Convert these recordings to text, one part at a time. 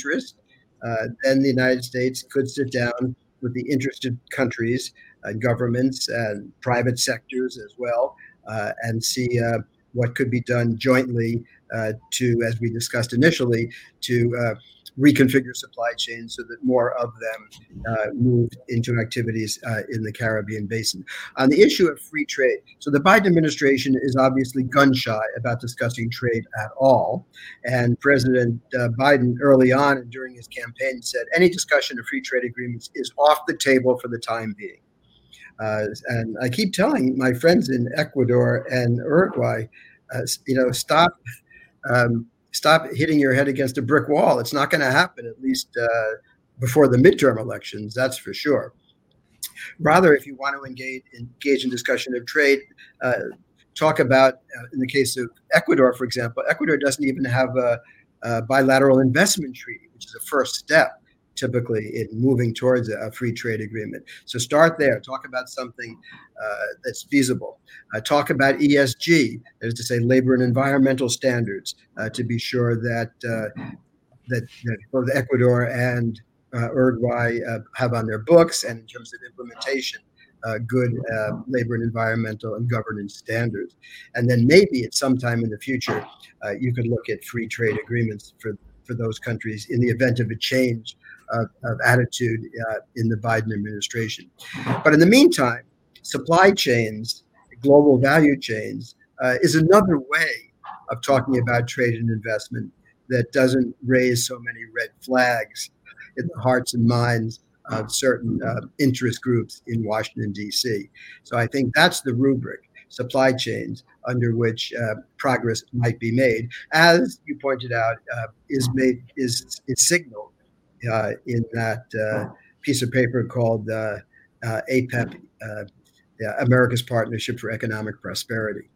interest, uh, then the United States could sit down with the interested countries and governments and private sectors as well uh, and see uh, what could be done jointly uh, to, as we discussed initially, to uh, reconfigure supply chains so that more of them uh, move into activities uh, in the Caribbean basin. On the issue of free trade, so the Biden administration is obviously gun shy about discussing trade at all. And President uh, Biden, early on and during his campaign, said any discussion of free trade agreements is off the table for the time being. Uh, and I keep telling my friends in Ecuador and Uruguay, uh, you know, stop. Um, stop hitting your head against a brick wall. It's not going to happen, at least uh, before the midterm elections, that's for sure. Rather, if you want to engage, engage in discussion of trade, uh, talk about, uh, in the case of Ecuador, for example, Ecuador doesn't even have a, a bilateral investment treaty, which is a first step typically in moving towards a, free trade agreement. So start there. Talk about something uh, that's feasible. Uh, talk about ESG, that is to say, labor and environmental standards, uh, to be sure that uh, that, that, both Ecuador and uh, Uruguay uh, have on their books, and in terms of implementation. good labor and environmental and governance standards. And then maybe at some time in the future, you could look at free trade agreements for, for those countries in the event of a change of, of attitude uh, in the Biden administration. But in the meantime, supply chains, global value chains, uh, is another way of talking about trade and investment that doesn't raise so many red flags in the hearts and minds of certain uh, interest groups in Washington, D.C. So I think that's the rubric supply chains under which uh, progress might be made, as you pointed out, uh, is made is is signaled uh, in that uh, piece of paper called uh, APEP, yeah, America's Partnership for Economic Prosperity.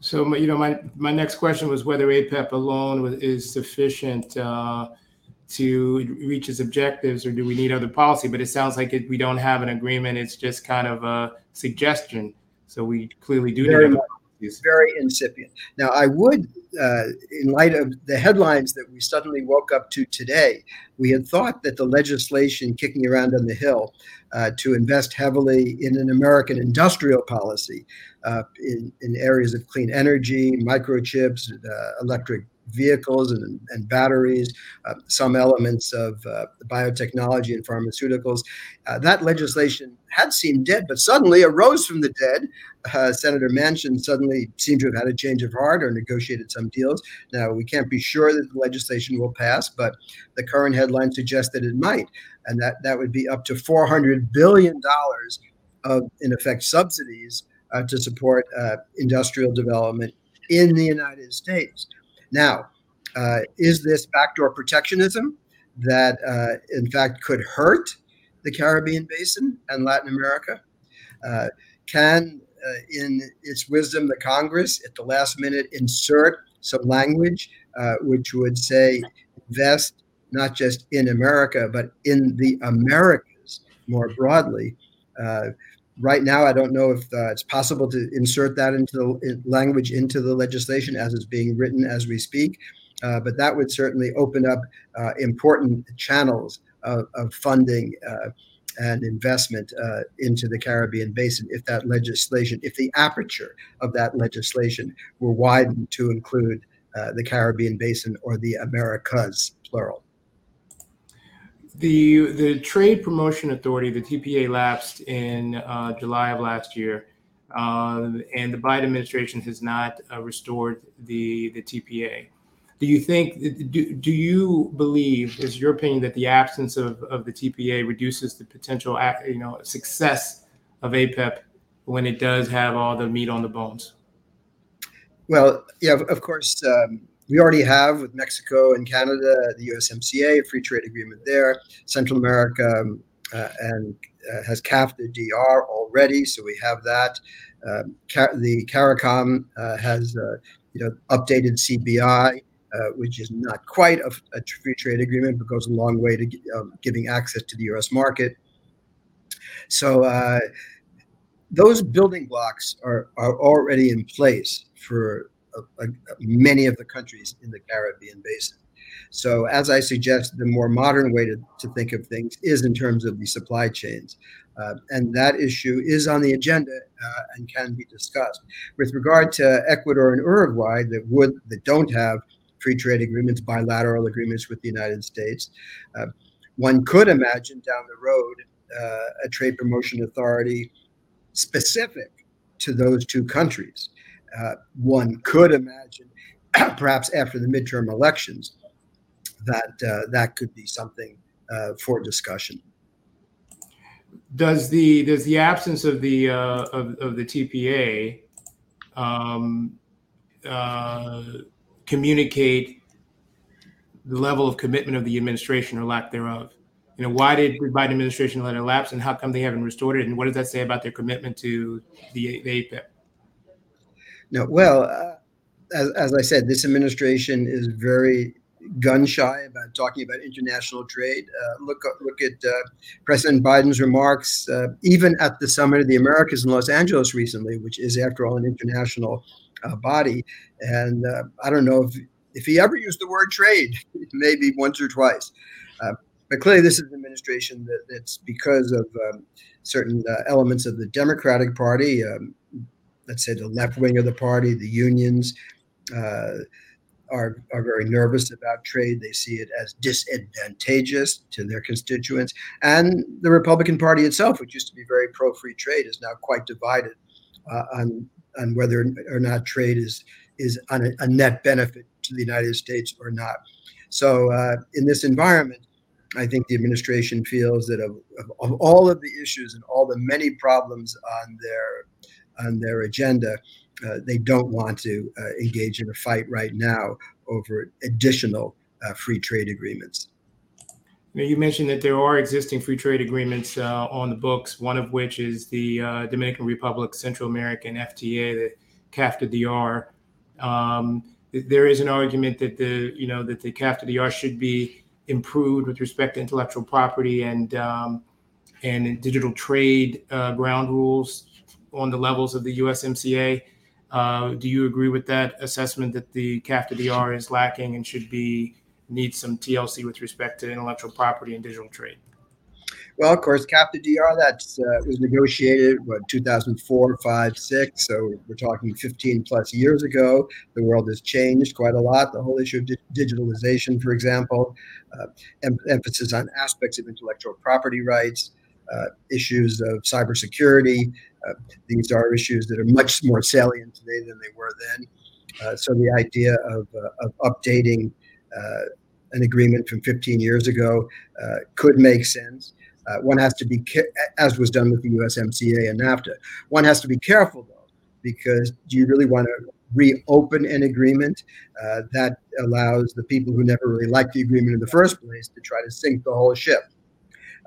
So, you know, my, my next question was whether APEP alone is sufficient uh, to reach its objectives, or do we need other policy? But it sounds like it, we don't have an agreement. It's just kind of a suggestion. So we clearly do Very very incipient. Now, I would, uh, in light of the headlines that we suddenly woke up to today, we had thought that the legislation kicking around on the Hill uh, to invest heavily in an American industrial policy uh, in, in areas of clean energy, microchips, uh, electric vehicles and, and batteries, uh, some elements of uh, biotechnology and pharmaceuticals. Uh, that legislation had seemed dead, but suddenly arose from the dead. Uh, Senator Manchin suddenly seemed to have had a change of heart or negotiated some deals. Now, we can't be sure that the legislation will pass, but the current headline suggests that it might. And that, that would be up to $400 billion of, in effect, subsidies uh, to support uh, industrial development in the United States. Now, uh, is this backdoor protectionism that, uh, in fact, could hurt the Caribbean basin and Latin America? Uh, can, uh, in its wisdom, the Congress at the last minute insert some language uh, which would say invest not just in America, but in the Americas more broadly? Right now, I don't know if uh, it's possible to insert that into the language into the legislation as it's being written as we speak. Uh, but that would certainly open up uh, important channels of, of funding uh, and investment uh, into the Caribbean basin if that legislation, if the aperture of that legislation were widened to include uh, the Caribbean basin or the Americas, plural. The the Trade Promotion Authority, the TPA, lapsed in uh, July of last year, uh, and the Biden administration has not uh, restored the the TPA. Do you think? Do, do you believe? Is your opinion that the absence of, of the TPA reduces the potential, you know, success of APEP when it does have all the meat on the bones? Well, yeah, of course. Um, we already have with Mexico and Canada the USMCA, a free trade agreement there. Central America um, uh, and uh, has CAFTA-DR already, so we have that. Um, the CARICOM uh, has uh, you know updated CBI, uh, which is not quite a, a, free trade agreement, but goes a long way to um, giving access to the U.S. market. So uh, those building blocks are, are already in place for many of the countries in the Caribbean basin. So, as I suggest, the more modern way to, to think of things is in terms of the supply chains. Uh, and that issue is on the agenda uh, and can be discussed. With regard to Ecuador and Uruguay that would that don't have free trade agreements, bilateral agreements with the United States, uh, one could imagine down the road uh, a trade promotion authority specific to those two countries. Uh, one could imagine, perhaps after the midterm elections, that uh, that could be something for discussion does the does the absence of the uh, of, of the TPA um, uh, communicate the level of commitment of the administration or lack thereof? You know, why did the Biden administration let it lapse, and how come they haven't restored it? And what does that say about their commitment to the, the? No, well, uh, as, as I said, this administration is very gun shy about talking about international trade. Uh, look look at uh, President Biden's remarks, uh, even at the Summit of the Americas in Los Angeles recently, which is, after all, an international uh, body. And uh, I don't know if if he ever used the word trade, maybe once or twice. Uh, but clearly, this is an administration that, that's because of um, certain elements of the Democratic Party. Um, let's say the left wing of the party, the unions are, are very nervous about trade. They see it as disadvantageous to their constituents. And the Republican Party itself, which used to be very pro free trade, is now quite divided uh, on, on whether or not trade is, is a, a, net benefit to the United States or not. So, uh, in this environment, I think the administration feels that of, of, of, all of the issues and all the many problems on their on their agenda, uh, they don't want to uh, engage in a fight right now over additional uh, free trade agreements. Now, you mentioned that there are existing free trade agreements uh, on the books, one of which is the uh, Dominican Republic Central American FTA, the CAFTA-DR. Um, there is an argument that the you know that the CAFTA-DR should be improved with respect to intellectual property and um, and digital trade uh, ground rules on the levels of the USMCA. Uh, do you agree with that assessment that the CAFTA-DR is lacking and should be needs some TLC with respect to intellectual property and digital trade? Well, of course, CAFTA-DR that uh, was negotiated what 2004, 5, 6. So we're talking 15 plus years ago. The world has changed quite a lot. The whole issue of di- digitalization, for example, uh, em- emphasis on aspects of intellectual property rights, uh, issues of cybersecurity. Uh, these are issues that are much more salient today than they were then. Uh, so the idea of, of updating an agreement from 15 years ago could make sense. Uh, one has to be, as was done with the USMCA and NAFTA, one has to be careful though, because do you really want to reopen an agreement uh, that allows the people who never really liked the agreement in the first place to try to sink the whole ship?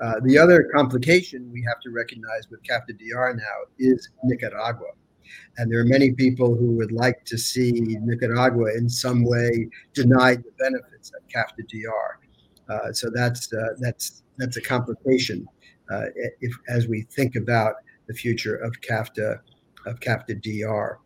Uh, the other complication we have to recognize with CAFTA-DR now is Nicaragua. And there are many people who would like to see Nicaragua in some way denied the benefits of CAFTA-DR. Uh, so that's uh, that's that's a complication uh, if as we think about the future of CAFTA of CAFTA-DR.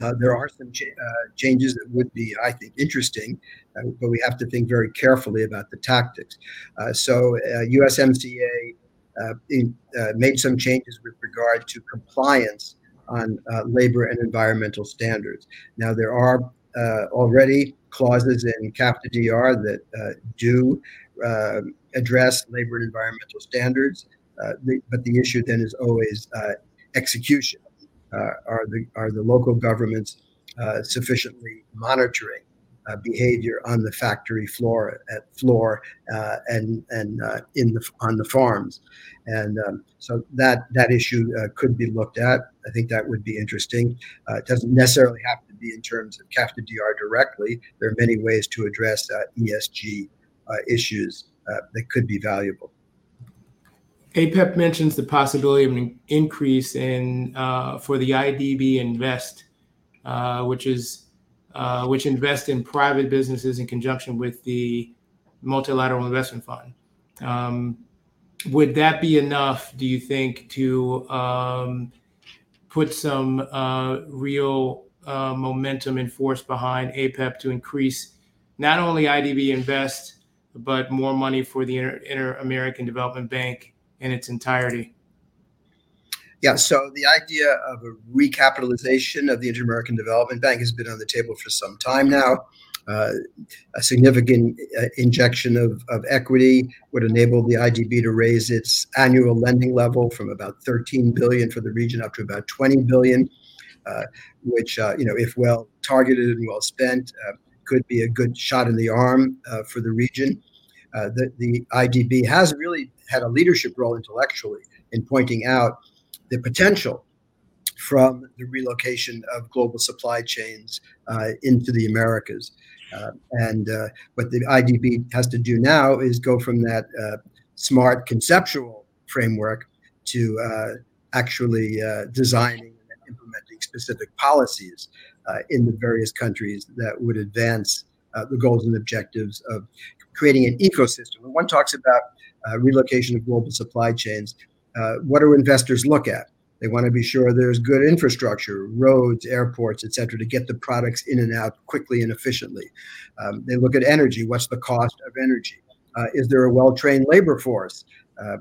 Uh, there are some ch- uh, changes that would be, I think, interesting, uh, but we have to think very carefully about the tactics. Uh, so, USMCA uh, in, made some changes with regard to compliance on labor and environmental standards. Now, there are already clauses in CAFTA-DR that do address labor and environmental standards, the, but the issue then is always execution. Uh, are the are the local governments uh, sufficiently monitoring uh, behavior on the factory floor at floor and and in the on the farms, and um, so that that issue could be looked at. I think that would be interesting. it doesn't necessarily have to be in terms of CAFTA-DR directly. There are many ways to address ESG issues that could be valuable. APEP mentions the possibility of an increase in uh, for the IDB Invest, uh, which is uh, which invest in private businesses in conjunction with the multilateral investment fund. Um, would that be enough? Do you think to um, put some uh, real uh, momentum and force behind APEP to increase not only IDB invest, but more money for the Inter, Inter American Development Bank in its entirety? Yeah, so the idea of a recapitalization of the Inter American Development Bank has been on the table for some time now. Uh, a significant uh, injection of, of equity would enable the IDB to raise its annual lending level from about 13 billion for the region up to about 20 billion, uh, which, uh, you know, if well targeted and well spent, uh, could be a good shot in the arm uh, for the region. The, the IDB has really had a leadership role intellectually in pointing out the potential from the relocation of global supply chains uh, into the Americas. Uh, and uh, what the IDB has to do now is go from that uh, smart conceptual framework to uh, actually uh, designing and implementing specific policies in the various countries that would advance the goals and objectives of creating an ecosystem. When one talks about relocation of global supply chains, what do investors look at? They want to be sure there's good infrastructure, roads, airports, et cetera, to get the products in and out quickly and efficiently. Um, they look at energy. What's the cost of energy? Uh, is there a well trained labor force? Uh,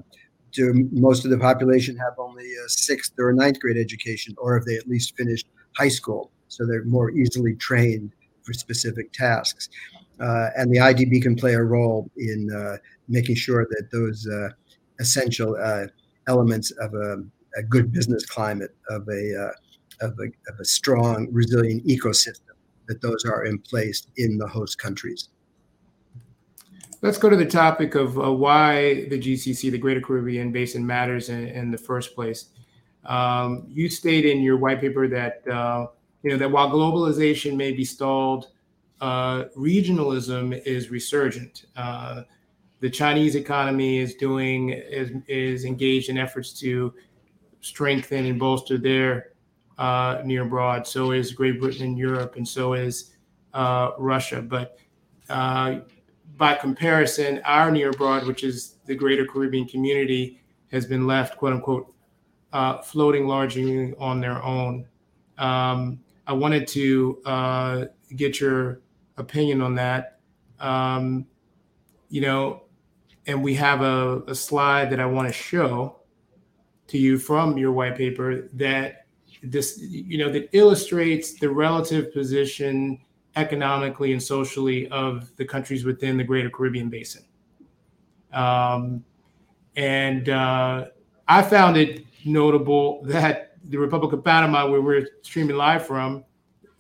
do most of the population have only a sixth or a ninth grade education, or have they at least finished high school? So they're more easily trained for specific tasks. Uh, and the IDB can play a role in uh, making sure that those uh, essential uh, elements of a a good business climate of a, uh, of a, of a strong, resilient ecosystem, that those are in place in the host countries. Let's go to the topic of uh, why the GCC, the Greater Caribbean Basin, matters in, in the first place. Um, you state in your white paper that you know that while globalization may be stalled, uh, regionalism is resurgent. Uh, the Chinese economy is doing is, is engaged in efforts to strengthen and bolster their uh, near abroad. So is Great Britain and Europe, and so is uh, Russia. But uh, by comparison, our near abroad, which is the greater Caribbean community, has been left, quote unquote, uh, floating largely on their own. Um, I wanted to get your opinion on that. Um, you know, and we have a, a slide that I want to show to you from your white paper that this you know that illustrates the relative position economically and socially of the countries within the greater caribbean basin um, and uh, i found it notable that the republic of panama where we're streaming live from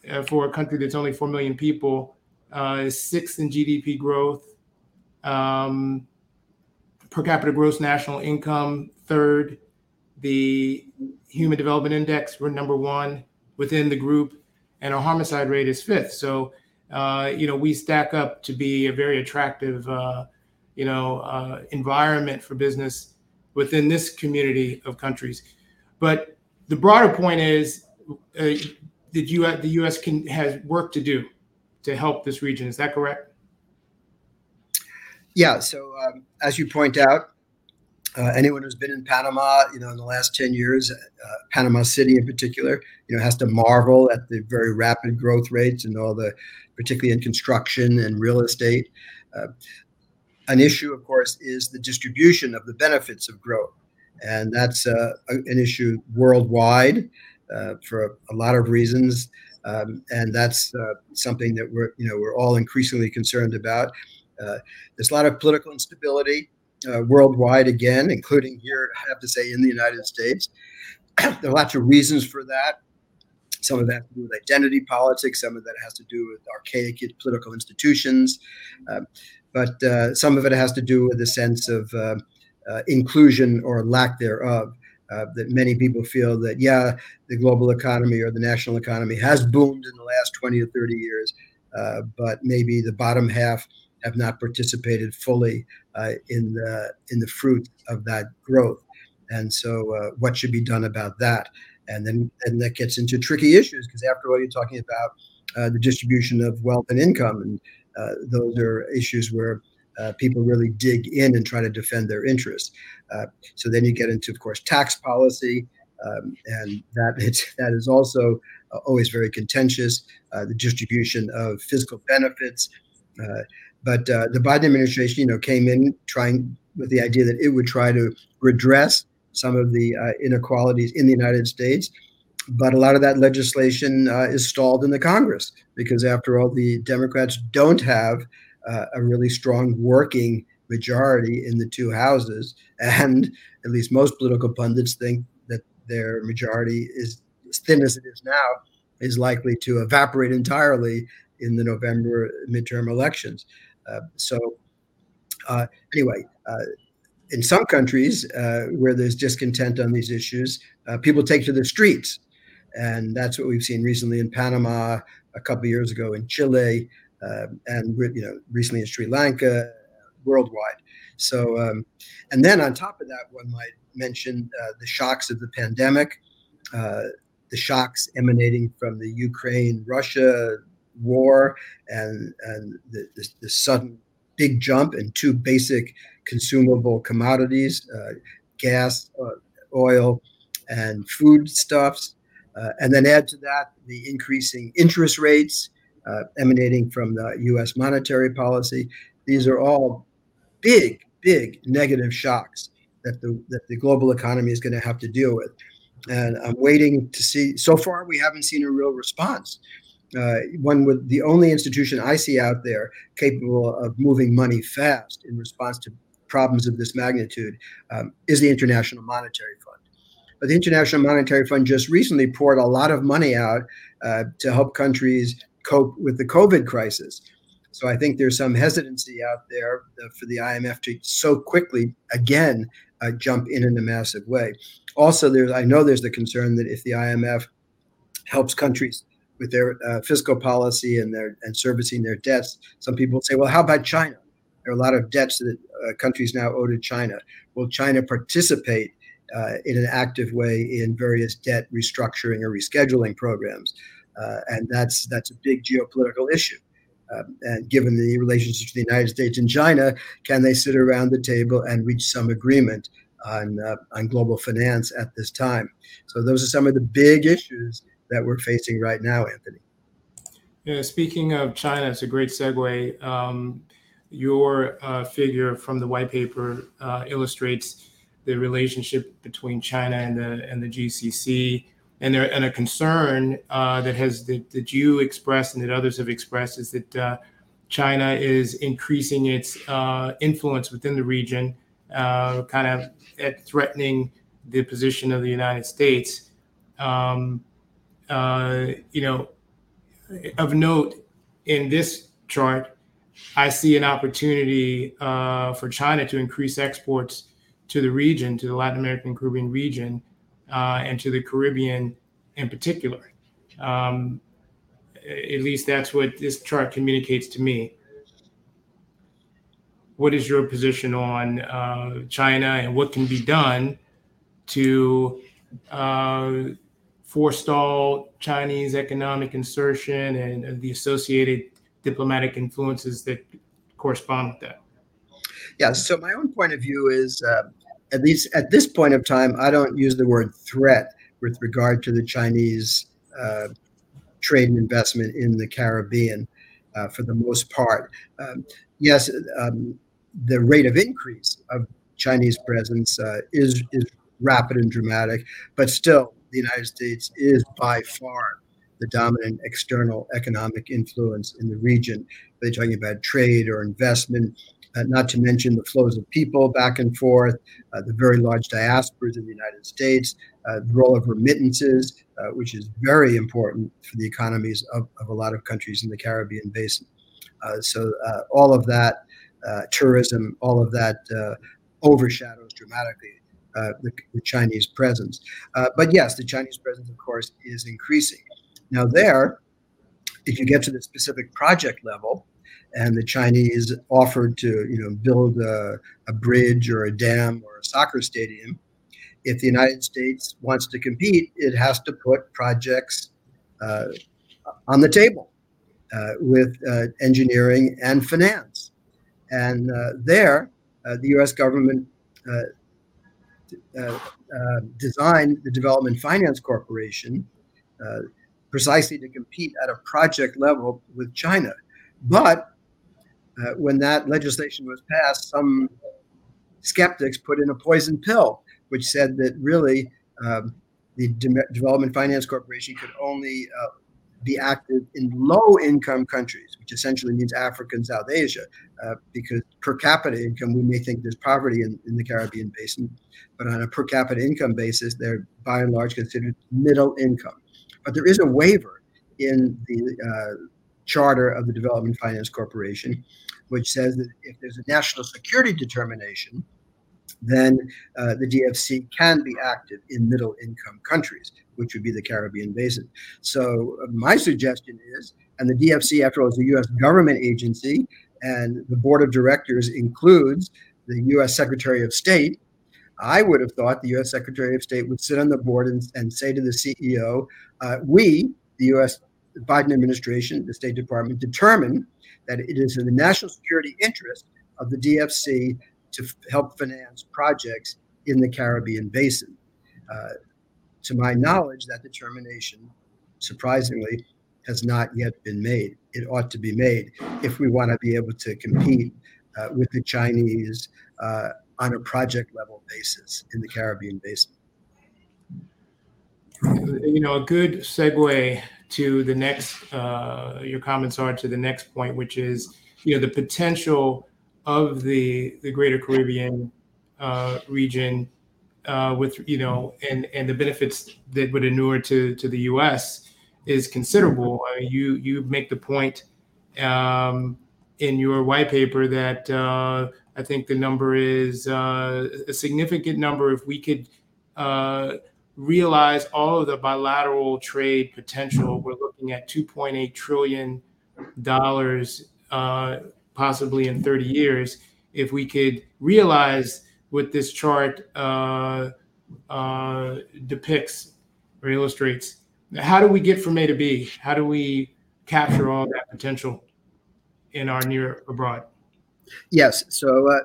uh, for a country that's only 4 million people uh, is sixth in gdp growth um, per capita gross national income third the Human Development Index, we're number one within the group, and our homicide rate is fifth. So, uh, you know, we stack up to be a very attractive, uh, you know, uh, environment for business within this community of countries. But the broader point is uh, that you, the U.S. can has work to do to help this region. Is that correct? Yeah. So, um, as you point out, uh, anyone who's been in Panama, you know, in the last 10 years, uh, Panama City in particular, you know, has to marvel at the very rapid growth rates and all the, particularly in construction and real estate. Uh, an issue, of course, is the distribution of the benefits of growth. And that's uh, an issue worldwide uh, for a, a, lot of reasons. Um, and that's uh, something that we're, you know, we're all increasingly concerned about. there's a lot of political instability uh, worldwide again, including here, I have to say, in the United States. there are lots of reasons for that. Some of that has to do with identity politics, some of that has to do with archaic political institutions, uh, but uh, some of it has to do with a sense of uh, uh, inclusion or lack thereof. Uh, that many people feel that, yeah, the global economy or the national economy has boomed in the last 20 or 30 years, but maybe the bottom half have not participated fully uh, in the in the fruit of that growth. And so, uh, what should be done about that? And then, and that gets into tricky issues because after all, you're talking about uh, the distribution of wealth and income, and uh, those are issues where uh, people really dig in and try to defend their interests. Uh, so then you get into, of course, tax policy, um, and that that is also always very contentious. the distribution of fiscal benefits Uh, but uh, the Biden administration, you know, came in trying with the idea that it would try to redress some of the uh, inequalities in the United States. But a lot of that legislation uh, is stalled in the Congress because, after all, the Democrats don't have uh, a really strong working majority in the two houses. And at least most political pundits think that their majority is as thin as it is now, is likely to evaporate entirely in the November midterm elections. Uh, so, uh, anyway, uh, in some countries uh, where there's discontent on these issues, uh, people take to the streets. And that's what we've seen recently in Panama, a couple years ago in Chile, um, and you know recently in Sri Lanka, worldwide. So, um, and then on top of that, one might mention uh, the shocks of the pandemic, uh, the shocks emanating from the Ukraine-Russia war, and and the, the, the, sudden big jump in two basic consumable commodities: uh, gas, uh, oil, and foodstuffs. Uh, and then add to that the increasing interest rates uh, emanating from the U.S. monetary policy. These are all big, big negative shocks that the that the global economy is going to have to deal with. And I'm waiting to see. So far, we haven't seen a real response. Uh, one with the only institution I see out there capable of moving money fast in response to problems of this magnitude um, is the International Monetary Fund. But the International Monetary Fund just recently poured a lot of money out uh, to help countries cope with the COVID crisis. So I think there's some hesitancy out there uh, for the IMF to so quickly again uh, jump in in a massive way. Also, there's I know there's the concern that if the IMF helps countries with their uh, fiscal policy and their and servicing their debts, some people say, well, how about China? There are a lot of debts that uh, countries now owe to China. Will China participate uh, in an active way in various debt restructuring or rescheduling programs? Uh, and that's that's a big geopolitical issue. Um, and given the relationship between the United States and China, can they sit around the table and reach some agreement on uh, on global finance at this time? So those are some of the big issues that we're facing right now, Anthony. Yeah, speaking of China, it's a great segue. Um, your uh, figure from the white paper uh, illustrates the relationship between China and the and the GCC and, there, and a concern uh, that has that, that, you expressed and that others have expressed is that uh, China is increasing its uh, influence within the region, uh, kind of at threatening the position of the United States. Um, uh, you know, of note in this chart, I see an opportunity uh, for China to increase exports to the region, to the Latin American Caribbean region, uh, and to the Caribbean in particular. Um, at least that's what this chart communicates to me. What is your position on uh, China and what can be done to uh, forestall Chinese economic insertion and the associated diplomatic influences that correspond with that? Yeah, so my own point of view is uh, at least at this point of time, I don't use the word threat with regard to the Chinese uh, trade and investment in the Caribbean uh, for the most part. Um, yes, um, the rate of increase of Chinese presence uh, is, is rapid and dramatic, but still, the United States is by far the dominant external economic influence in the region. Whether you're talking about trade or investment, not to mention the flows of people back and forth, uh, the very large diasporas in the United States, uh, the role of remittances, uh, which is very important for the economies of, of, a lot of countries in the Caribbean basin. Uh, so uh, all of that, tourism, all of that overshadows dramatically the, the, Chinese presence. but yes, the Chinese presence, of course, is increasing. Now there, if you get to the specific project level, and the Chinese offered to, you know, build a, a bridge or a dam or a soccer stadium. If the United States wants to compete, it has to put projects uh, on the table uh, with uh, engineering and finance. And uh, there, uh, the U.S. government uh, designed the Development Finance Corporation precisely to compete at a project level with China. But uh, when that legislation was passed, some skeptics put in a poison pill, which said that really um, the De- Development Finance Corporation could only uh, be active in low income countries, which essentially means Africa and South Asia, uh, because per capita income, we may think there's poverty in, in, the Caribbean basin, but on a per capita income basis, they're by and large considered middle income. But there is a waiver in the uh, charter of the Development Finance Corporation, which says that if there's a national security determination, then uh, the DFC can be active in middle income countries, which would be the Caribbean basin. So, uh, my suggestion is, and the DFC, after all, is a US government agency, and the board of directors includes the US Secretary of State. I would have thought the US Secretary of State would sit on the board and, and say to the CEO, uh, We, the US Biden administration, the State Department, determine that it is in the national security interest of the DFC to f- help finance projects in the Caribbean basin. Uh, to my knowledge, that determination, surprisingly, has not yet been made. It ought to be made if we want to be able to compete uh, with the Chinese uh, on a project level basis in the Caribbean basin. You know, a good segue to the next, uh, your comments are to the next point, which is, you know, the potential of the the Greater Caribbean uh, region uh, with you know and and the benefits that would inure to to the U.S. is considerable. I mean, you you make the point um, in your white paper that uh, I think the number is uh, a significant number. If we could uh, realize all of the bilateral trade potential, we're looking at 2.8 trillion dollars uh, possibly in 30 years, if we could realize what this chart uh, uh, depicts or illustrates. How do we get from A to B? How do we capture all that potential in our near abroad? Yes. So uh,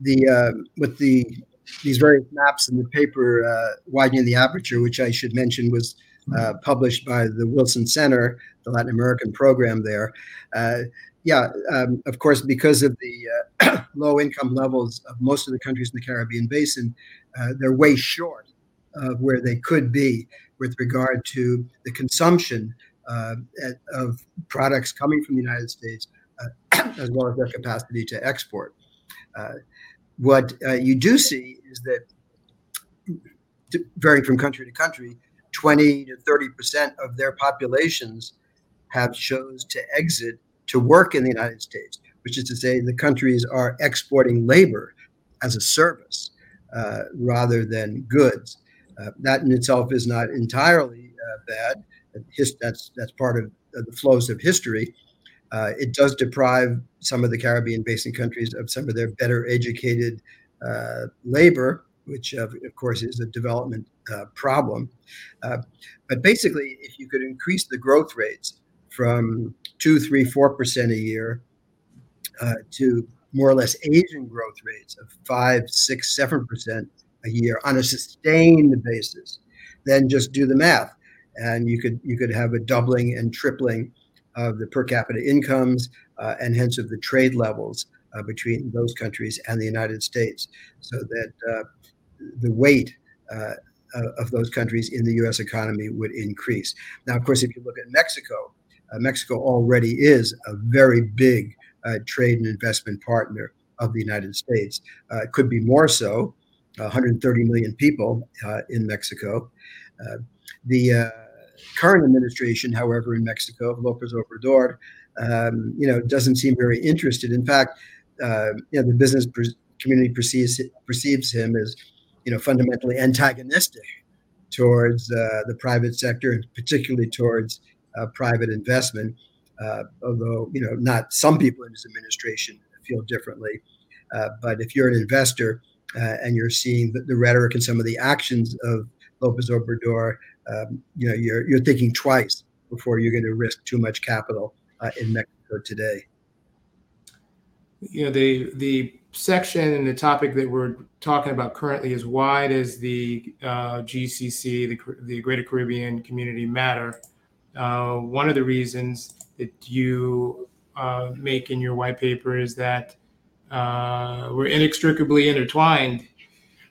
the uh, with the these various maps in the paper uh, widening the aperture, which I should mention was uh, published by the Wilson Center, the Latin American program there. Uh, yeah, um, of course, because of the uh, low income levels of most of the countries in the Caribbean basin, uh, they're way short of where they could be with regard to the consumption uh, of products coming from the United States, as well as their capacity to export. Uh, what uh, you do see is that, varying from country to country, 20 to 30 percent of their populations have chose to exit to work in the United States, which is to say, the countries are exporting labor as a service uh, rather than goods. Uh, that in itself is not entirely uh, bad. That's that's part of the flows of history. Uh, it does deprive some of the Caribbean basin countries of some of their better educated uh, labor, which of, of, course is a development uh, problem. but basically, if you could increase the growth rates from two, three, four percent a year uh, to more or less Asian growth rates of five, six, seven percent a year on a sustained basis, then just do the math, and you could you could have a doubling and tripling of the per capita incomes uh, and hence of the trade levels uh, between those countries and the United States, so that uh, the weight uh, of those countries in the U.S. economy would increase. Now, of course, if you look at Mexico, uh, Mexico already is a very big uh, trade and investment partner of the United States. It could be more so. 130 million people in Mexico. the current administration, however, in Mexico, Lopez Obrador, um, you know, doesn't seem very interested. In fact, uh, you know, the business per- community perceives perceives him as, you know, fundamentally antagonistic towards uh, the private sector, and particularly towards uh, private investment. Uh, although you know, not some people in his administration feel differently. Uh, but if you're an investor and you're seeing the, the, rhetoric and some of the actions of Lopez Obrador, um, you know, you're you're thinking twice before you're going to risk too much capital in Mexico today. You know, the the section and the topic that we're talking about currently is why does the uh, GCC, the, the Greater Caribbean Community, matter? Uh, one of the reasons that you uh, make in your white paper is that uh, we're inextricably intertwined,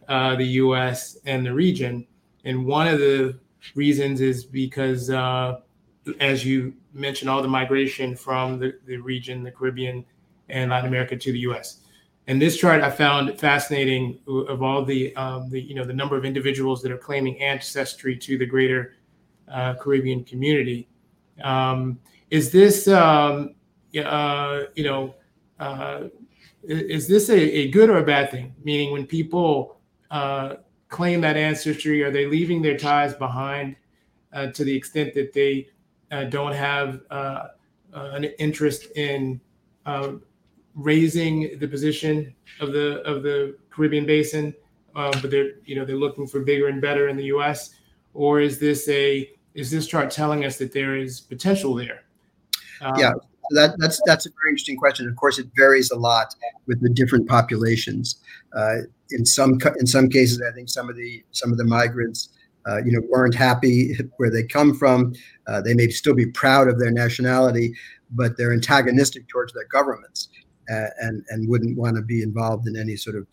uh, the U.S. and the region. And one of the reasons is because, uh, as you mentioned, all the migration from the, the region, the Caribbean and Latin America to the U.S. And this chart I found fascinating of all the, um, the you know the number of individuals that are claiming ancestry to the greater uh, Caribbean community. Um, is this um, uh, you know uh, is this a, a, good or a bad thing? Meaning when people uh, claim that ancestry, are they leaving their ties behind uh, to the extent that they uh, don't have an interest in raising the position of the of the Caribbean basin, uh, but they're you know they're looking for bigger and better in the U.S. Or is this a is this chart telling us that there is potential there? Um, yeah, that, that's that's a very interesting question. Of course, it varies a lot with the different populations. Uh, in some in some cases, I think some of the some of the migrants, uh, you know, weren't happy where they come from. Uh, they may still be proud of their nationality, but they're antagonistic towards their governments and and wouldn't want to be involved in any sort of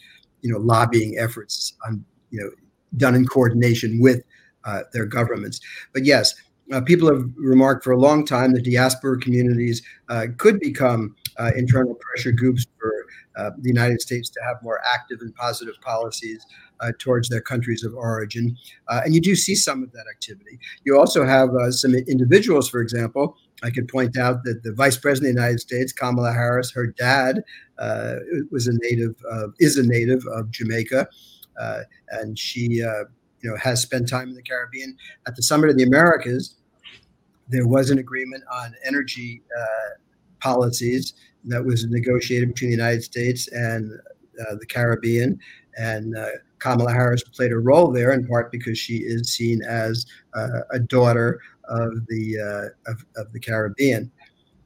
you know lobbying efforts on you know done in coordination with uh, their governments. But yes, uh, people have remarked for a long time that diaspora communities uh, could become uh, internal pressure groups for uh, the United States to have more active and positive policies uh, towards their countries of origin. and you do see some of that activity. You also have some individuals, for example, I could point out that the Vice President of the United States, Kamala Harris, her dad uh, was a native, of, is a native of Jamaica, uh, and she, uh, you know, has spent time in the Caribbean. At the Summit of the Americas, there was an agreement on energy uh, policies that was negotiated between the United States and uh, the Caribbean, and uh, Kamala Harris played a role there in part because she is seen as a daughter of the uh, of, of the Caribbean.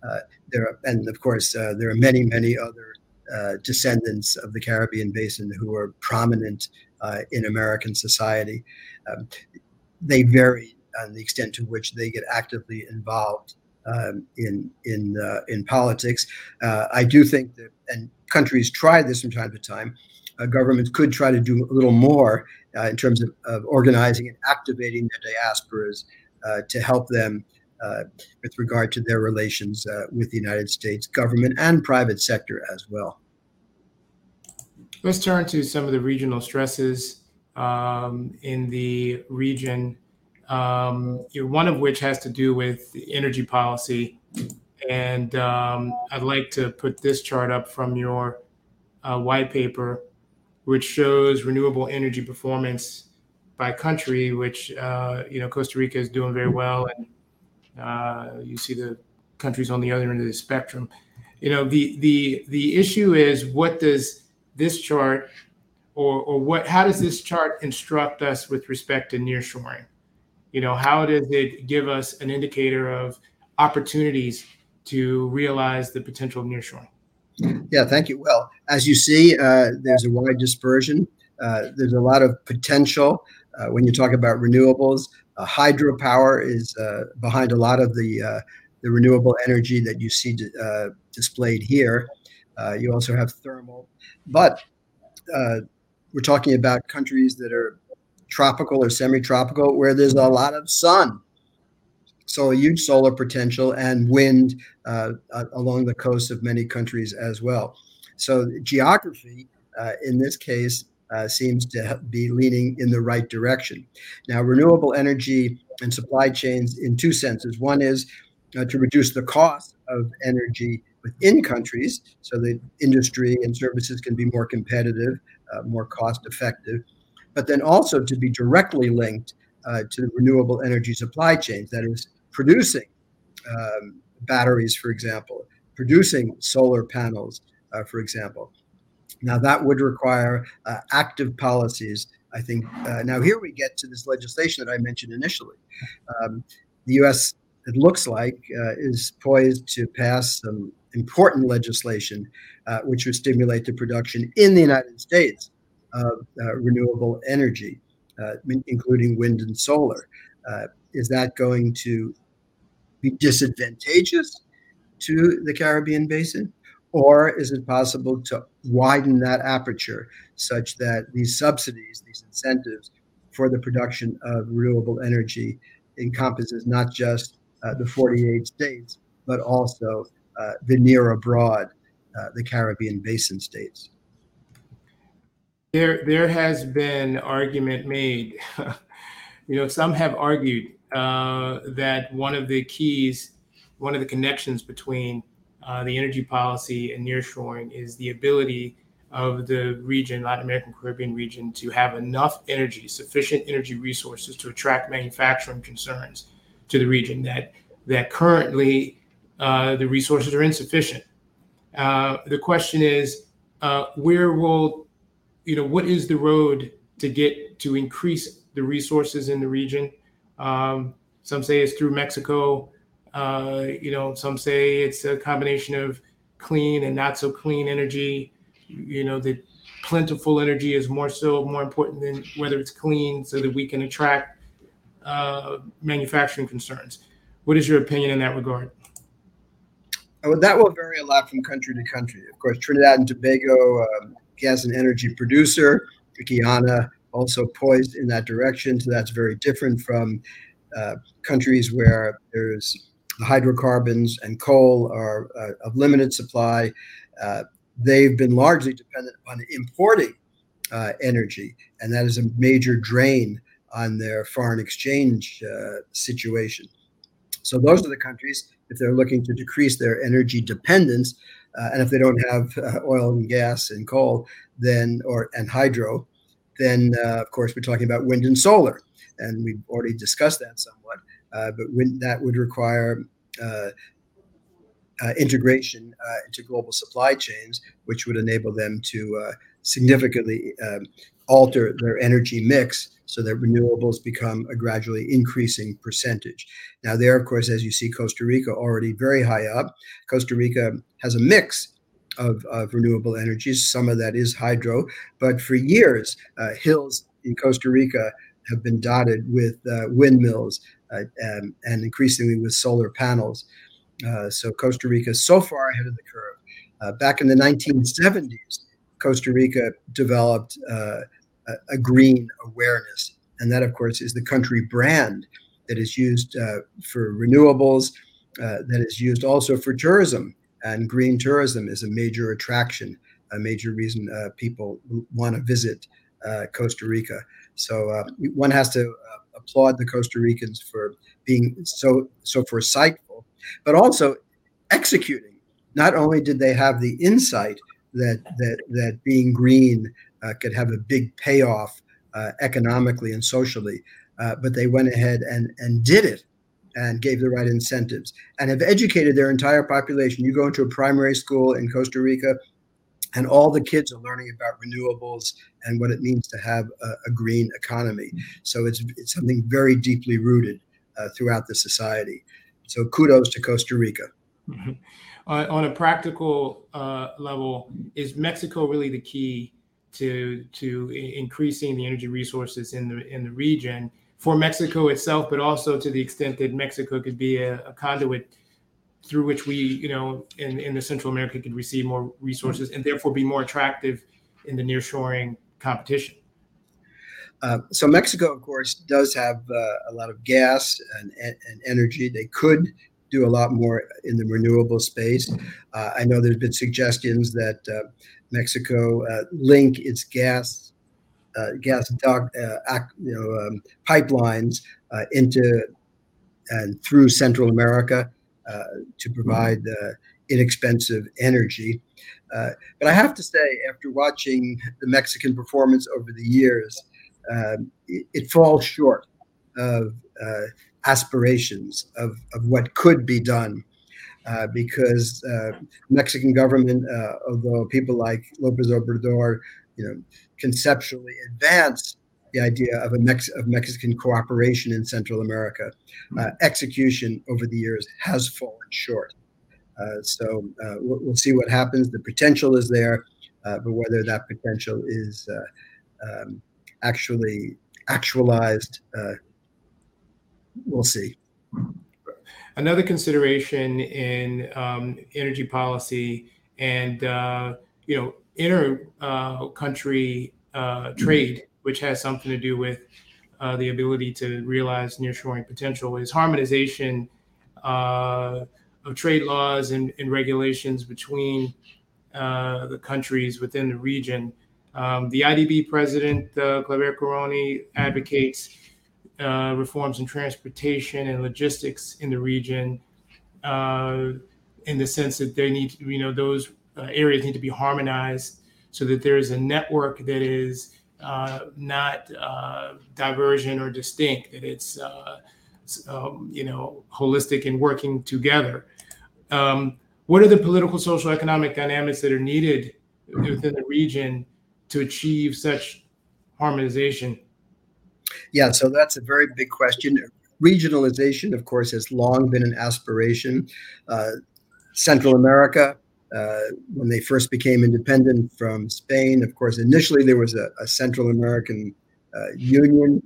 Uh, there are, and of course, uh, there are many, many other uh, descendants of the Caribbean basin who are prominent uh, in American society. Um, they vary on the extent to which they get actively involved um, in in uh, in politics. I do think that, and countries try this from time to time. governments could try to do a little more in terms of, of organizing and activating their diasporas uh, to help them uh, with regard to their relations uh, with the United States government and private sector as well. Let's turn to some of the regional stresses um, in the region, um, one of which has to do with energy policy. And um, I'd like to put this chart up from your uh, white paper, which shows renewable energy performance by country, which uh, you know Costa Rica is doing very well, and uh, you see the countries on the other end of the spectrum. You know the the the issue is what does this chart or or what how does this chart instruct us with respect to nearshoring? You know how does it give us an indicator of opportunities to realize the potential of nearshoring? Yeah, thank you. Well, as you see, uh, there's a wide dispersion. Uh, there's a lot of potential uh, when you talk about renewables, uh, hydropower is uh, behind a lot of the the renewable energy that you see displayed here. you also have thermal, but we're talking about countries that are tropical or semi-tropical where there's a lot of sun so a huge solar potential and wind uh, along the coast of many countries as well so geography uh, in this case uh, seems to be leaning in the right direction. Now, renewable energy and supply chains in two senses. One is uh, to reduce the cost of energy within countries so that industry and services can be more competitive, uh, more cost effective, but then also to be directly linked uh, to the renewable energy supply chains, that is, producing um, batteries, for example, producing solar panels, uh, for example. Now, that would require uh, active policies. I think uh, now here we get to this legislation that I mentioned initially. Um, the U.S. it looks like uh, is poised to pass some important legislation uh, which would stimulate the production in the United States of uh, renewable energy, uh, including wind and solar. is that going to be disadvantageous to the Caribbean basin? Or is it possible to widen that aperture such that these subsidies, these incentives for the production of renewable energy encompasses not just uh, the 48 states, but also uh, the near abroad, uh, the Caribbean basin states? There, there has been argument made. you know, some have argued uh, that one of the keys, one of the connections between uh, the energy policy and nearshoring is the ability of the region, Latin American Caribbean region, to have enough energy, sufficient energy resources to attract manufacturing concerns to the region. That that currently uh, the resources are insufficient. Uh, the question is, uh, where will, you know, what is the road to get to increase the resources in the region? Um, some say it's through Mexico. Uh, you know, some say it's a combination of clean and not so clean energy. You know, the plentiful energy is more so more important than whether it's clean, so that we can attract uh, manufacturing concerns. What is your opinion in that regard? Well, that will vary a lot from country to country. Of course, Trinidad and Tobago, um, gas and energy producer, Guyana also poised in that direction. So that's very different from uh, countries where there's the hydrocarbons and coal are uh, of limited supply. Uh, they've been largely dependent upon importing uh, energy, and that is a major drain on their foreign exchange uh, situation. So those are the countries if they're looking to decrease their energy dependence, uh, and if they don't have uh, oil and gas and coal, then or and hydro, then uh, of course we're talking about wind and solar, and we've already discussed that somewhat. Uh, but wind, that would require uh, uh, integration into global supply chains, which would enable them to significantly um, alter their energy mix so that renewables become a gradually increasing percentage. Now, there, of course, as you see, Costa Rica already very high up. Costa Rica has a mix of, of renewable energies. Some of that is hydro, but for years, uh, hills in Costa Rica have been dotted with uh, windmills uh, and, and, increasingly with solar panels. Uh, so Costa Rica is so far ahead of the curve. Uh, back in the 1970s, Costa Rica developed a, green awareness. And that, of course, is the country brand that is used uh, for renewables, uh, that is used also for tourism. And green tourism is a major attraction, a major reason uh, people want to visit uh, Costa Rica. So uh, one has to uh, applaud the Costa Ricans for being so so foresightful, but also executing. Not only did they have the insight that that that being green could have a big payoff uh, economically and socially. Uh, but they went ahead and, and did it and gave the right incentives and have educated their entire population. You go into a primary school in Costa Rica, and all the kids are learning about renewables and what it means to have a, a green economy. So it's, it's something very deeply rooted uh, throughout the society. So kudos to Costa Rica. Mm-hmm. Uh, on a practical uh, level, is Mexico really the key to to increasing the energy resources in the in the region for Mexico itself, but also to the extent that Mexico could be a, a conduit through which we, you know, in, in the Central America could receive more resources and therefore be more attractive in the nearshoring competition. Uh, so Mexico, of course, does have uh, a lot of gas and, and, energy. They could do a lot more in the renewable space. Uh, I know there's been suggestions that uh, Mexico uh, link its gas uh, gas dock, uh, you know, um, pipelines uh, into and through Central America uh, to provide inexpensive energy. but I have to say, after watching the Mexican performance over the years, um, it, it, falls short of aspirations of, of what could be done uh, because uh, Mexican government, uh, although people like Lopez Obrador, you know, conceptually advance the idea of a Mex- of Mexican cooperation in Central America, uh, execution over the years has fallen short. So we'll, we'll, see what happens. The potential is there, but whether that potential is um, actually actualized, we'll see. Another consideration in um, energy policy and uh, you know inter uh, uh, trade, which has something to do with the ability to realize nearshoring potential, is harmonization of trade laws and, regulations between the countries within the region. Um, the IDB president, Claver-Carone, advocates uh, reforms in transportation and logistics in the region uh, in the sense that they need to, you know, those uh, areas need to be harmonized so that there is a network that is uh, not diversion or distinct, that it's, um, you know, holistic and working together. Um, what are the political, social, economic dynamics that are needed within the region to achieve such harmonization? Yeah, so that's a very big question. Regionalization, of course, has long been an aspiration. Uh, Central America, uh, when they first became independent from Spain, of course, initially there was a, a Central American uh, Union,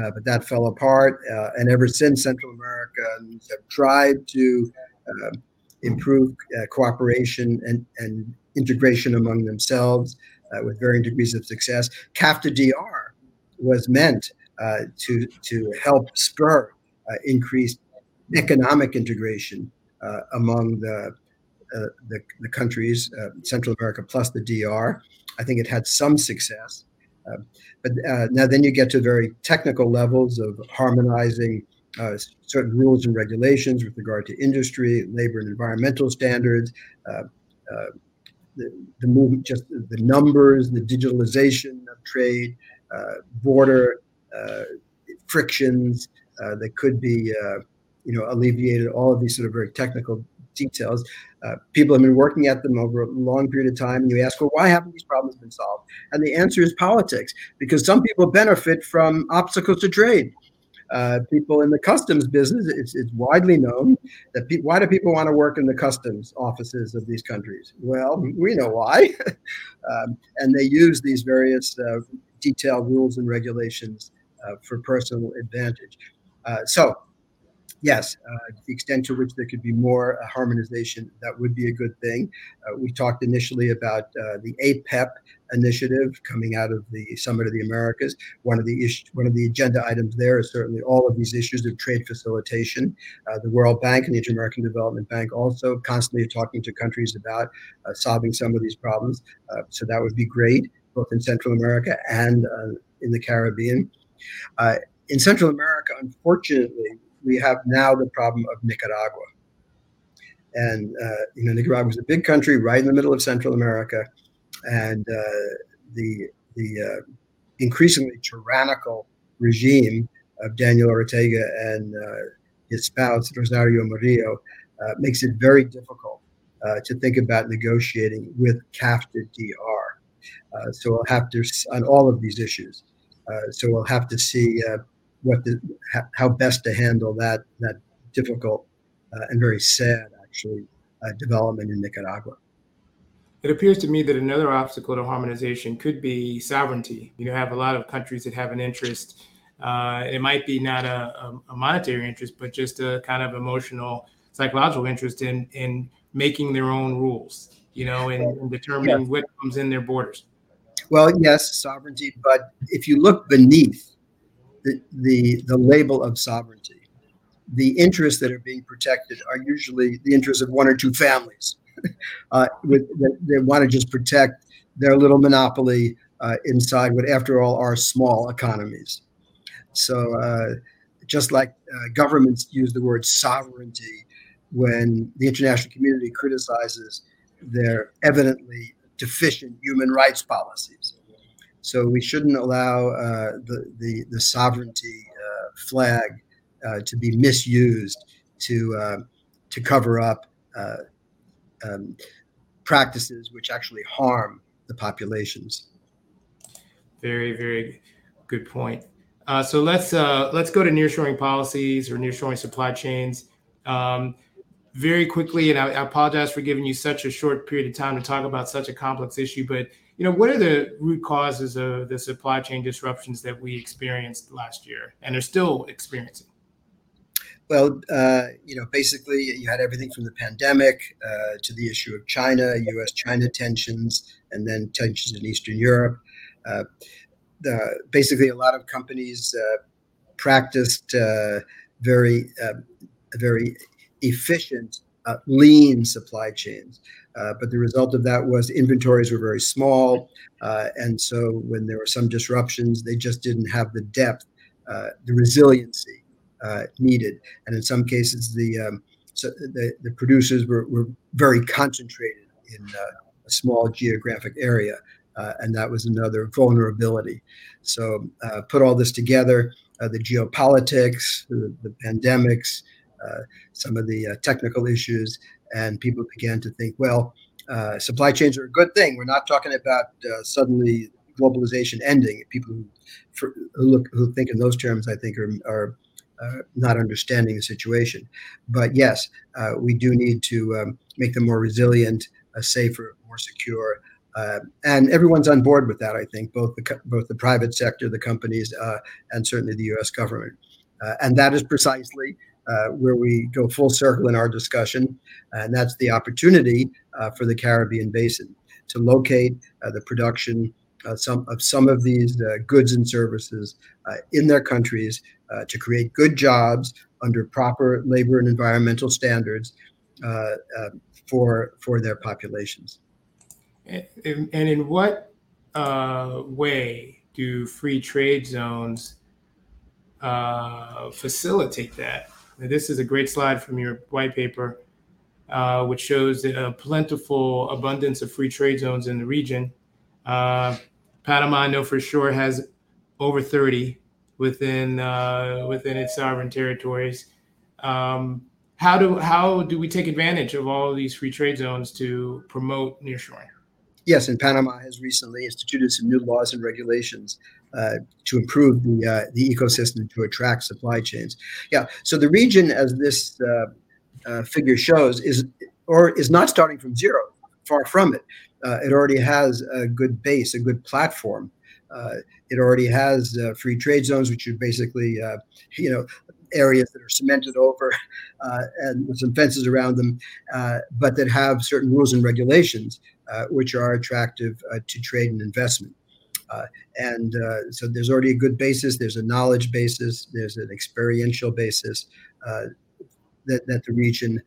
uh, but that fell apart. Uh, and ever since, Central Americans have tried to uh, improve cooperation and, and integration among themselves with varying degrees of success. CAFTA-DR was meant to to help spur uh, increased economic integration uh, among the, the, the countries, Central America plus the DR. I think it had some success. Uh, but uh, now then you get to very technical levels of harmonizing uh, certain rules and regulations with regard to industry, labor, and environmental standards. the, the movement, just the numbers, the digitalization of trade, border uh, frictions uh, that could be, uh, you know, alleviated. All of these sort of very technical details. Uh, people have been working at them over a long period of time. And you ask, well, why haven't these problems been solved? And the answer is politics, because some people benefit from obstacles to trade. Uh, people in the customs business, it's, it's widely known that pe- why do people want to work in the customs offices of these countries? Well, we know why. um, and they use these various uh, detailed rules and regulations uh, for personal advantage. Uh, so, yes, uh, the extent to which there could be more harmonization, that would be a good thing. we talked initially about the APEP initiative coming out of the Summit of the Americas. One of the ish, one of the agenda items there is certainly all of these issues of trade facilitation. Uh, the World Bank and the Inter-American Development Bank also constantly talking to countries about uh, solving some of these problems. Uh, so that would be great, both in Central America and in the Caribbean. Uh, in Central America, unfortunately, we have now the problem of Nicaragua. And, uh, you know, Nicaragua is a big country right in the middle of Central America. And uh, the, the uh, increasingly tyrannical regime of Daniel Ortega and uh, his spouse, Rosario Murillo, uh, makes it very difficult to think about negotiating with CAFTA-DR. so I'll have to, on all of these issues, so we'll have to see uh, what the how best to handle that that difficult uh, and very sad actually development in Nicaragua. It appears to me that another obstacle to harmonization could be sovereignty. You know, have a lot of countries that have an interest. Uh, it might be not a, a, monetary interest, but just a kind of emotional, psychological interest in in making their own rules. You know, and, and determining yeah. what comes in their borders. Well, yes, sovereignty, but if you look beneath the, the, the label of sovereignty, the interests that are being protected are usually the interests of one or two families. uh, with, they want to just protect their little monopoly uh, inside what, after all, are small economies. So, uh, just like uh, governments use the word sovereignty when the international community criticizes their evidently deficient human rights policies. So we shouldn't allow uh, the, the, the sovereignty uh, flag uh, to be misused to uh, to cover up uh, um, practices which actually harm the populations. Very very good point. Uh, so let's let's go to nearshoring policies or nearshoring supply chains. Um, very quickly, and I, I, apologize for giving you such a short period of time to talk about such a complex issue, but you know, what are the root causes of the supply chain disruptions that we experienced last year and are still experiencing? Well, uh, you know, basically, you had everything from the pandemic uh, to the issue of China, U.S.-China tensions, and then tensions in Eastern Europe. Uh, the, basically, a lot of companies uh, practiced uh, very, uh, very efficient, lean supply chains. but the result of that was inventories were very small, and so when there were some disruptions, they just didn't have the depth, the resiliency uh, needed. And in some cases, the um, so the, the producers were, were very concentrated in uh, a small geographic area. Uh, and that was another vulnerability. So, uh, put all this together uh, the geopolitics, the, the pandemics, uh, some of the technical issues, and people began to think, well, supply chains are a good thing. We're not talking about suddenly globalization ending. People who, for, who, look who think in those terms, I think, are, are uh, not understanding the situation. But yes, uh, we do need to um, make them more resilient, uh, safer, more secure. Uh, and everyone's on board with that. I think both the both the private sector, the companies, uh, and certainly the U.S. government. Uh, and that is precisely where we go full circle in our discussion, and that's the opportunity for the Caribbean basin to locate the production uh, some of some of these uh, goods and services uh, in their countries uh, to create good jobs under proper labor and environmental standards uh, uh, for for their populations. And in what way do free trade zones facilitate that? This is a great slide from your white paper, which shows a plentiful abundance of free trade zones in the region uh, Panama, I know for sure, has over 30 within uh, within its sovereign territories. Um, how do how do we take advantage of all of these free trade zones to promote nearshoring? Yes, and Panama has recently instituted some new laws and regulations uh, to improve the uh, the ecosystem to attract supply chains. Yeah, so the region, as this uh, uh figure shows, is or is not starting from zero. Far from it uh, it already has a good base, a good platform. Uh, it already has free trade zones, which are basically, you know, areas that are cemented over uh, and with some fences around them, uh, but that have certain rules and regulations Uh, which are attractive uh, to trade and investment. Uh, and so there's already a good basis. There's a knowledge basis. There's an experiential basis that, that the region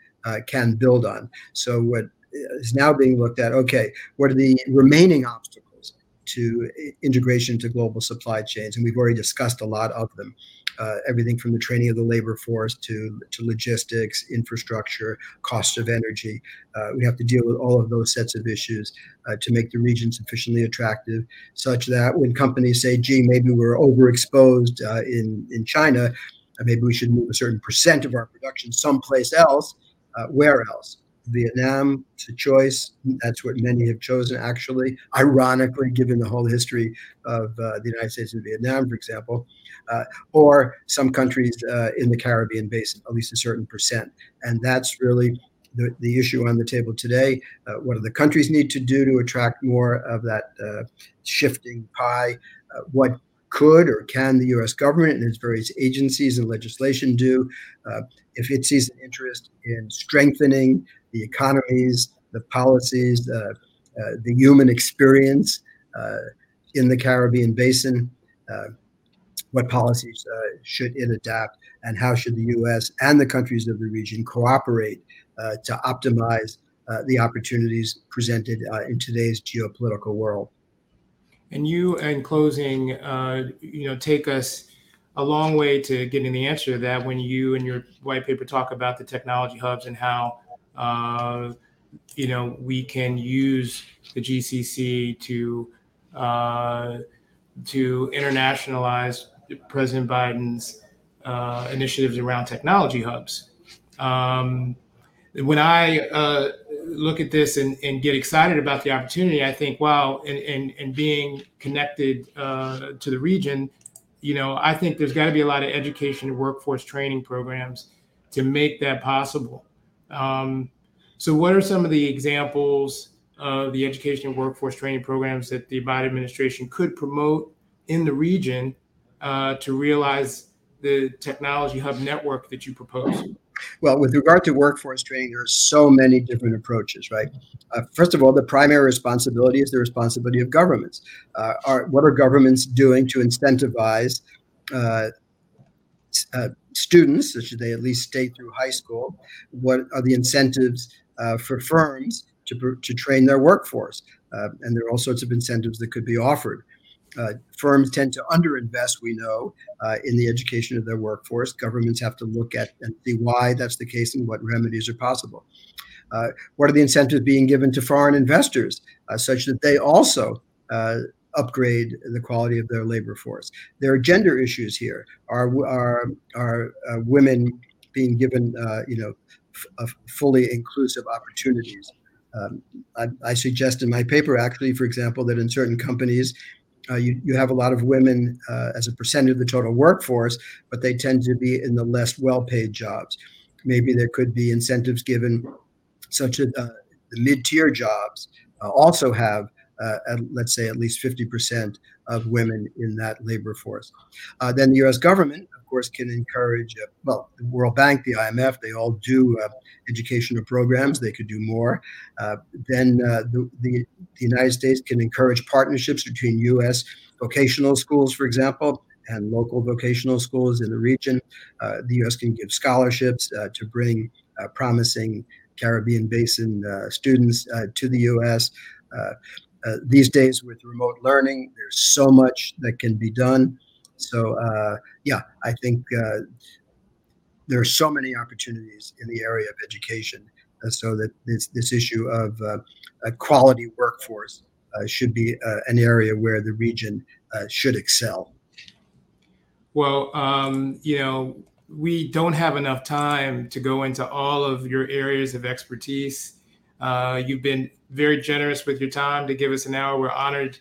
can build on. So what is now being looked at okay what are the remaining obstacles to integration to global supply chains and we've already discussed a lot of them uh, everything from the training of the labor force to, to logistics, infrastructure, cost of energy. Uh, we have to deal with all of those sets of issues uh, to make the region sufficiently attractive, such that when companies say, gee, maybe we're overexposed uh, in, in China, uh, maybe we should move a certain percent of our production someplace else, uh, where else? Vietnam to choice. That's what many have chosen, actually. Ironically, given the whole history of uh, the United States and Vietnam, for example, uh, or some countries uh, in the Caribbean basin, at least a certain percent. And that's really the, the issue on the table today. Uh, what do the countries need to do to attract more of that uh, shifting pie? Uh, what could or can the U.S. government and its various agencies and legislation do uh, if it sees an interest in strengthening the economies, the policies, uh, uh, the human experience uh, in the Caribbean basin. what policies should it adapt, and how should the U.S. and the countries of the region cooperate to optimize the opportunities presented in today's geopolitical world? And you, in closing, uh, you know, take us a long way to getting the answer to that when you and your white paper talk about the technology hubs and how uh, you know, we can use the GCC to uh, to internationalize President Biden's uh, initiatives around technology hubs. Um, when I uh, look at this and, and, get excited about the opportunity, I think, wow, and, and, and being connected uh, to the region, you know, I think there's got to be a lot of education and workforce training programs to make that possible. Um, so, what are some of the examples of the education and workforce training programs that the Biden administration could promote in the region uh, to realize the technology hub network that you propose? Well, with regard to workforce training, there are so many different approaches, right? Uh, first of all, the primary responsibility is the responsibility of governments. Uh, are, what are governments doing to incentivize uh, uh students, so should they at least stay through high school? What are the incentives uh, for firms to, to train their workforce? Uh, and there are all sorts of incentives that could be offered. Uh, firms tend to underinvest, we know, uh, in the education of their workforce. Governments have to look at and see why that's the case and what remedies are possible. Uh, what are the incentives being given to foreign investors uh, such that they also upgrade the quality of their labor force? There are gender issues here. Are, are, are uh, women being given, you know, f- fully inclusive opportunities? Um, I, I, suggest in my paper, actually, for example, that in certain companies, uh, you, you have a lot of women uh, as a percentage of the total workforce, but they tend to be in the less well paid jobs. Maybe there could be incentives given, such as uh, the mid tier jobs uh, also have, uh, at, let's say, at least 50% of women in that labor force. Uh, then the US government, of course, can encourage, well, the World Bank, the IMF, they all do educational programs. They could do more. Uh, then uh, the, the, the, United States can encourage partnerships between U.S. vocational schools, for example, and local vocational schools in the region. Uh, the U.S. can give scholarships uh, to bring uh, promising Caribbean Basin uh, students to the U.S. these days, with remote learning, there's so much that can be done. So, yeah, I think there are so many opportunities in the area of education, uh, so that this this issue of uh, a quality workforce uh, should be uh, an area where the region uh, should excel. Well, um, you know, we don't have enough time to go into all of your areas of expertise. Uh, you've been very generous with your time to give us an hour. We're honored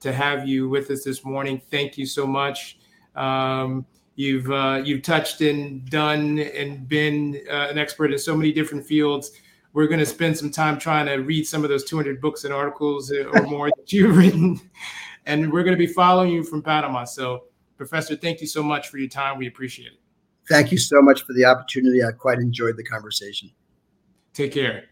to have you with us this morning. Thank you so much. Um, You've uh, you've touched and done and been uh, an expert in so many different fields. We're going to spend some time trying to read some of those 200 books and articles uh, or more that you've written, and we're going to be following you from Panama. So, Professor, thank you so much for your time. We appreciate it. Thank you so much for the opportunity. I quite enjoyed the conversation. Take care.